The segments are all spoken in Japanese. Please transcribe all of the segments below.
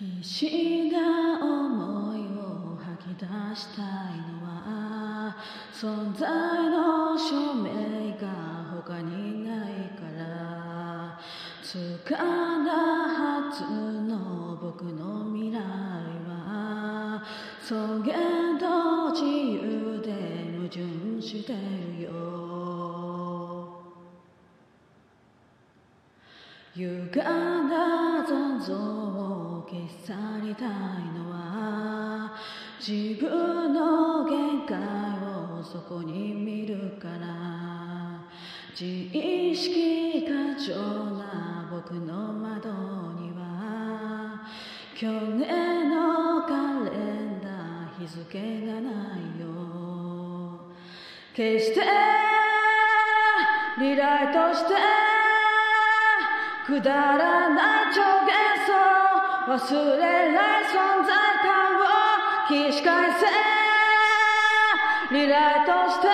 必死な思いを吐き出したいのは存在の証明が他にないから掴んだはずの僕の未来は草原と自由で矛盾してるよ歪んだ残像を消し去りたいのは自分の限界をそこに見るから。自意識過剰な僕の窓には。去年のカレンダー日付がないよ。決してリライトしてくだらない超幻想忘れない存在感を起死回生リライトして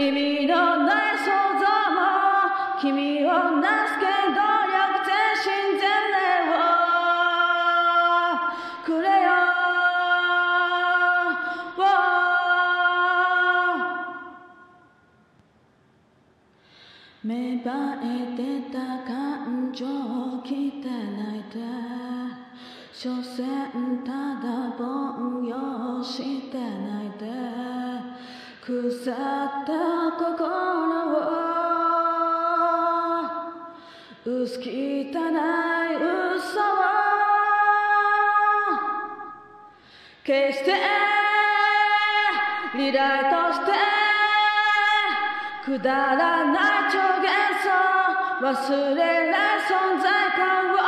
意味のない想像も君をなすけど略て親善礼をくれよ芽生えて所詮ただ凡庸してないで腐った心を薄汚い嘘を決してリライトしてくだらない超幻想忘れない存在感を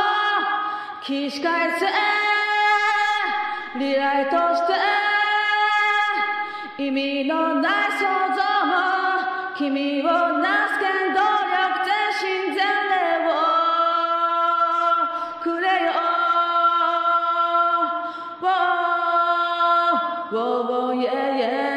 起死回生リライトして意味のない想像も君をなすけど略て親善礼をくれよ。Whoa, whoa, yeah, yeah,